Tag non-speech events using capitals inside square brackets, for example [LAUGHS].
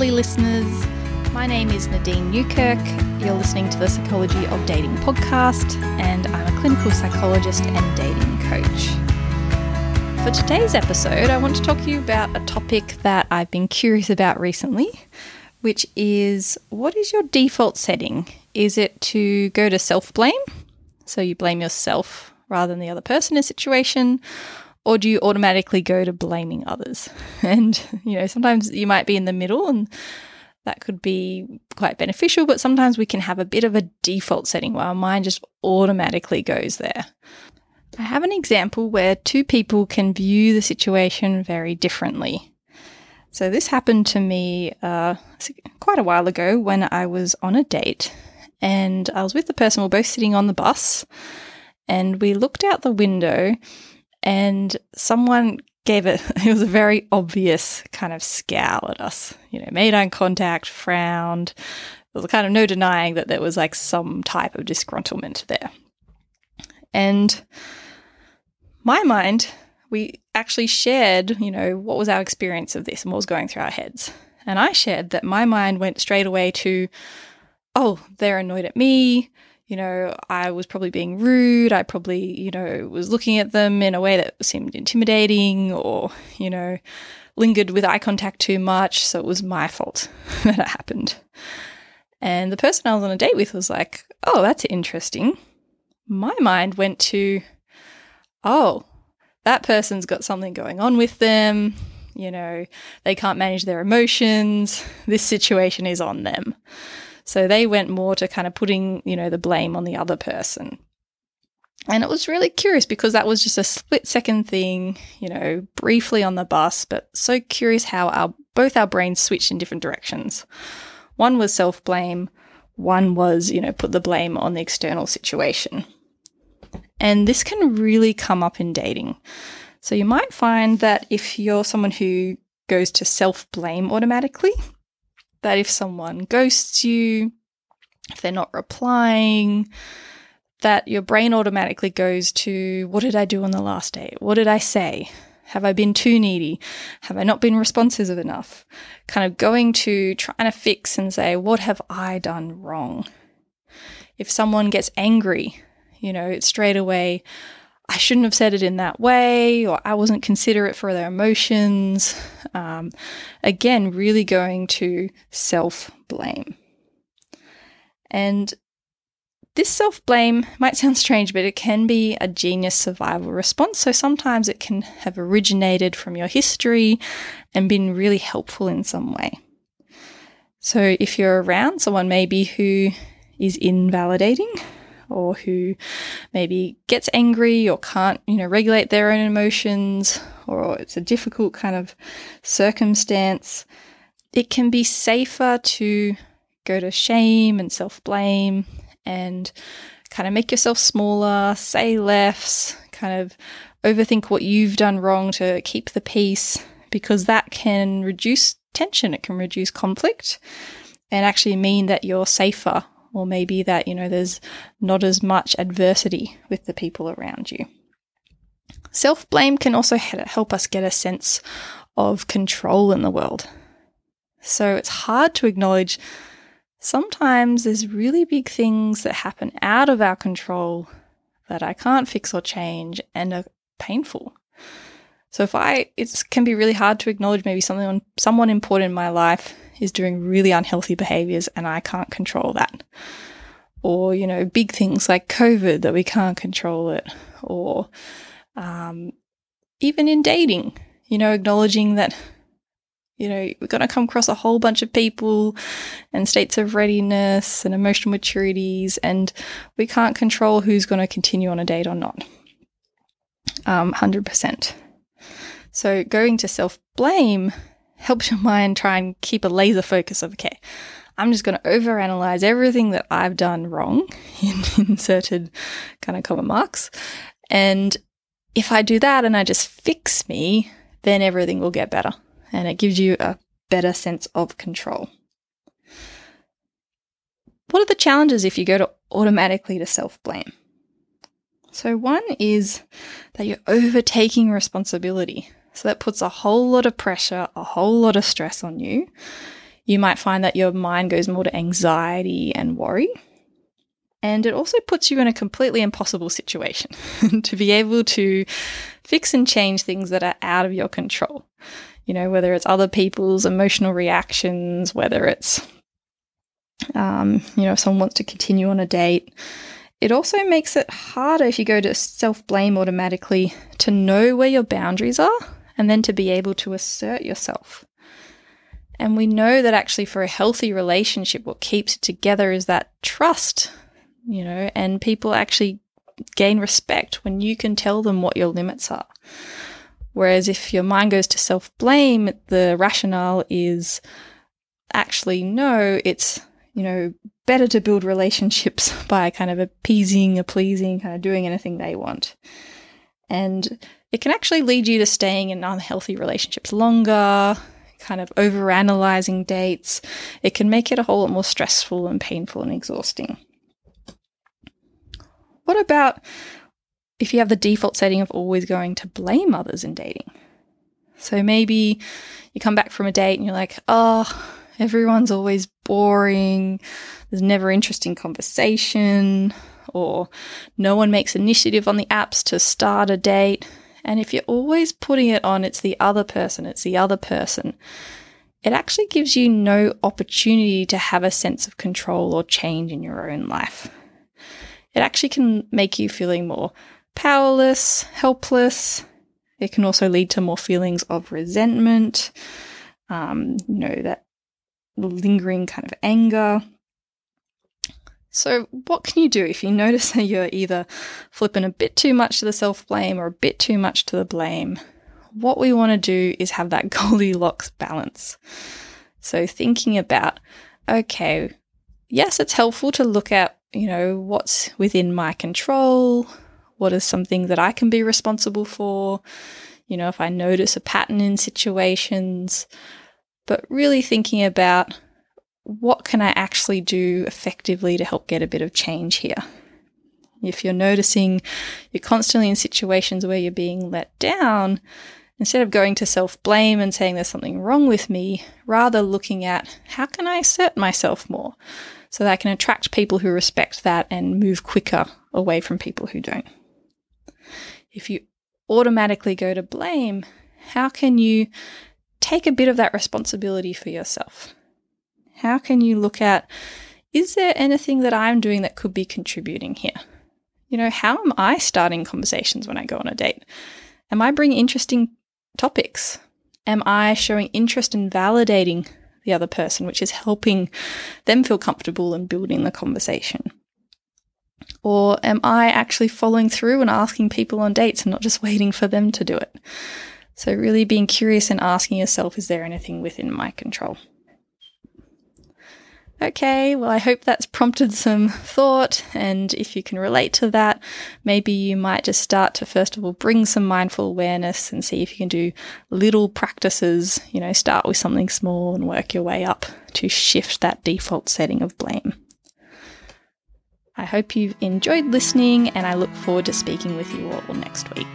lovely listeners. My name is Nadine Neukirch. You're listening to the Psychology of Dating podcast, and I'm a clinical psychologist and dating coach. For today's episode, I want to talk to you about a topic that I've been curious about recently, which is what is your default setting? Is it to go to self blame? So you blame yourself rather than the other person in a situation, or do you automatically go to blaming others? [LAUGHS] And, you know, sometimes you might be in the middle and that could be quite beneficial, but sometimes we can have a bit of a default setting where our mind just automatically goes there. I have an example where two people can view the situation very differently. So, this happened to me uh, quite a while ago when I was on a date and I was with the person, we are both sitting on the bus, and we looked out the window and someone gave it [LAUGHS] it was a very obvious kind of scowl at us you know made eye contact frowned. There was kind of no denying that there was like some type of disgruntlement there. And my mind we actually shared you know what was our experience of this and what was going through our heads. And i shared that my mind went straight away to oh they're annoyed at me you know, I was probably being rude. I probably, you know, was looking at them in a way that seemed intimidating or, you know, lingered with eye contact too much. So it was my fault [LAUGHS] that it happened. And the person I was on a date with was like, oh, that's interesting. My mind went to, oh, that person's got something going on with them. You know, they can't manage their emotions. This situation is on them. So they went more to kind of putting, you know, the blame on the other person. And it was really curious because that was just a split second thing, you know, briefly on the bus, but so curious how our both our brains switched in different directions. One was self-blame, one was, you know, put the blame on the external situation. And this can really come up in dating. So you might find that if you're someone who goes to self-blame automatically, that if someone ghosts you, if they're not replying, that your brain automatically goes to what did I do on the last date? What did I say? Have I been too needy? Have I not been responsive enough? Kind of going to trying to fix and say, what have I done wrong? If someone gets angry, you know, straight away, I shouldn't have said it in that way, or I wasn't considerate for their emotions. Um, again, really going to self blame. And this self blame might sound strange, but it can be a genius survival response. So sometimes it can have originated from your history and been really helpful in some way. So if you're around someone maybe who is invalidating, or who maybe gets angry or can't, you know, regulate their own emotions or it's a difficult kind of circumstance, it can be safer to go to shame and self blame and kind of make yourself smaller, say less, kind of overthink what you've done wrong to keep the peace because that can reduce tension, it can reduce conflict and actually mean that you're safer or maybe that, you know, there's not as much adversity with the people around you. Self blame can also help us get a sense of control in the world. So it's hard to acknowledge sometimes there's really big things that happen out of our control that I can't fix or change and are painful. So if I, it can be really hard to acknowledge maybe something on someone important in my life is doing really unhealthy behaviors and I can't control that. Or, you know, big things like COVID that we can't control it. Or um, even in dating, you know, acknowledging that, you know, we're going to come across a whole bunch of people and states of readiness and emotional maturities, and we can't control who's going to continue on a date or not. Um, 100%. So going to self blame helps your mind try and keep a laser focus of, okay, I'm just going to overanalyze everything that I've done wrong [LAUGHS] in inserted kind of comma marks. And if I do that and I just fix me, then everything will get better. And it gives you a better sense of control. What are the challenges if you go to automatically to self blame? So, one is that you're overtaking responsibility. So that puts a whole lot of pressure, a whole lot of stress on you. You might find that your mind goes more to anxiety and worry. And it also puts you in a completely impossible situation [LAUGHS] to be able to fix and change things that are out of your control. You know, whether it's other people's emotional reactions, whether it's, um, you know, if someone wants to continue on a date. It also makes it harder if you go to self blame automatically to know where your boundaries are and then to be able to assert yourself. And we know that actually for a healthy relationship, what keeps it together is that trust you know, and people actually gain respect when you can tell them what your limits are. Whereas if your mind goes to self blame, the rationale is actually no, it's, you know, better to build relationships [LAUGHS] by kind of appeasing, a pleasing, kind of doing anything they want. And it can actually lead you to staying in unhealthy relationships longer, kind of over analyzing dates. It can make it a whole lot more stressful and painful and exhausting. What about if you have the default setting of always going to blame others in dating? So maybe you come back from a date and you're like, oh, everyone's always boring. There's never interesting conversation, or no one makes initiative on the apps to start a date. And if you're always putting it on, it's the other person, it's the other person, it actually gives you no opportunity to have a sense of control or change in your own life it actually can make you feeling more powerless, helpless. It can also lead to more feelings of resentment, um, you know, that lingering kind of anger. So, what can you do if you notice that you're either flipping a bit too much to the self blame or a bit too much to the blame? What we want to do is have that [LAUGHS] Goldilocks balance. So, thinking about, okay, yes, it's helpful to look at you know, what's within my control? What is something that I can be responsible for? You know, if I notice a pattern in situations, but really thinking about what can I actually do effectively to help get a bit of change here? If you're noticing you're constantly in situations where you're being let down, instead of going to self blame and saying there's something wrong with me, rather looking at how can I assert myself more? so that I can attract people who respect that and move quicker away from people who don't. If you automatically go to blame, how can you take a bit of that responsibility for yourself? How can you look at is there anything that I'm doing that could be contributing here? You know, how am I starting conversations when I go on a date? Am I bringing interesting topics? Am I showing interest in validating the other person, which is helping them feel comfortable and building the conversation? Or am I actually following through and asking people on dates and not just [LAUGHS] waiting for them to do it? So, really being curious and asking yourself, is there anything within my control? Okay, well, I hope that's prompted some thought. And if you can relate to that, maybe you might just start to, first of all, bring some mindful awareness and see if you can do little practices. You know, start with something small and work your way up to shift that default setting of blame. I hope you've enjoyed listening, and I look forward to speaking with you all next week.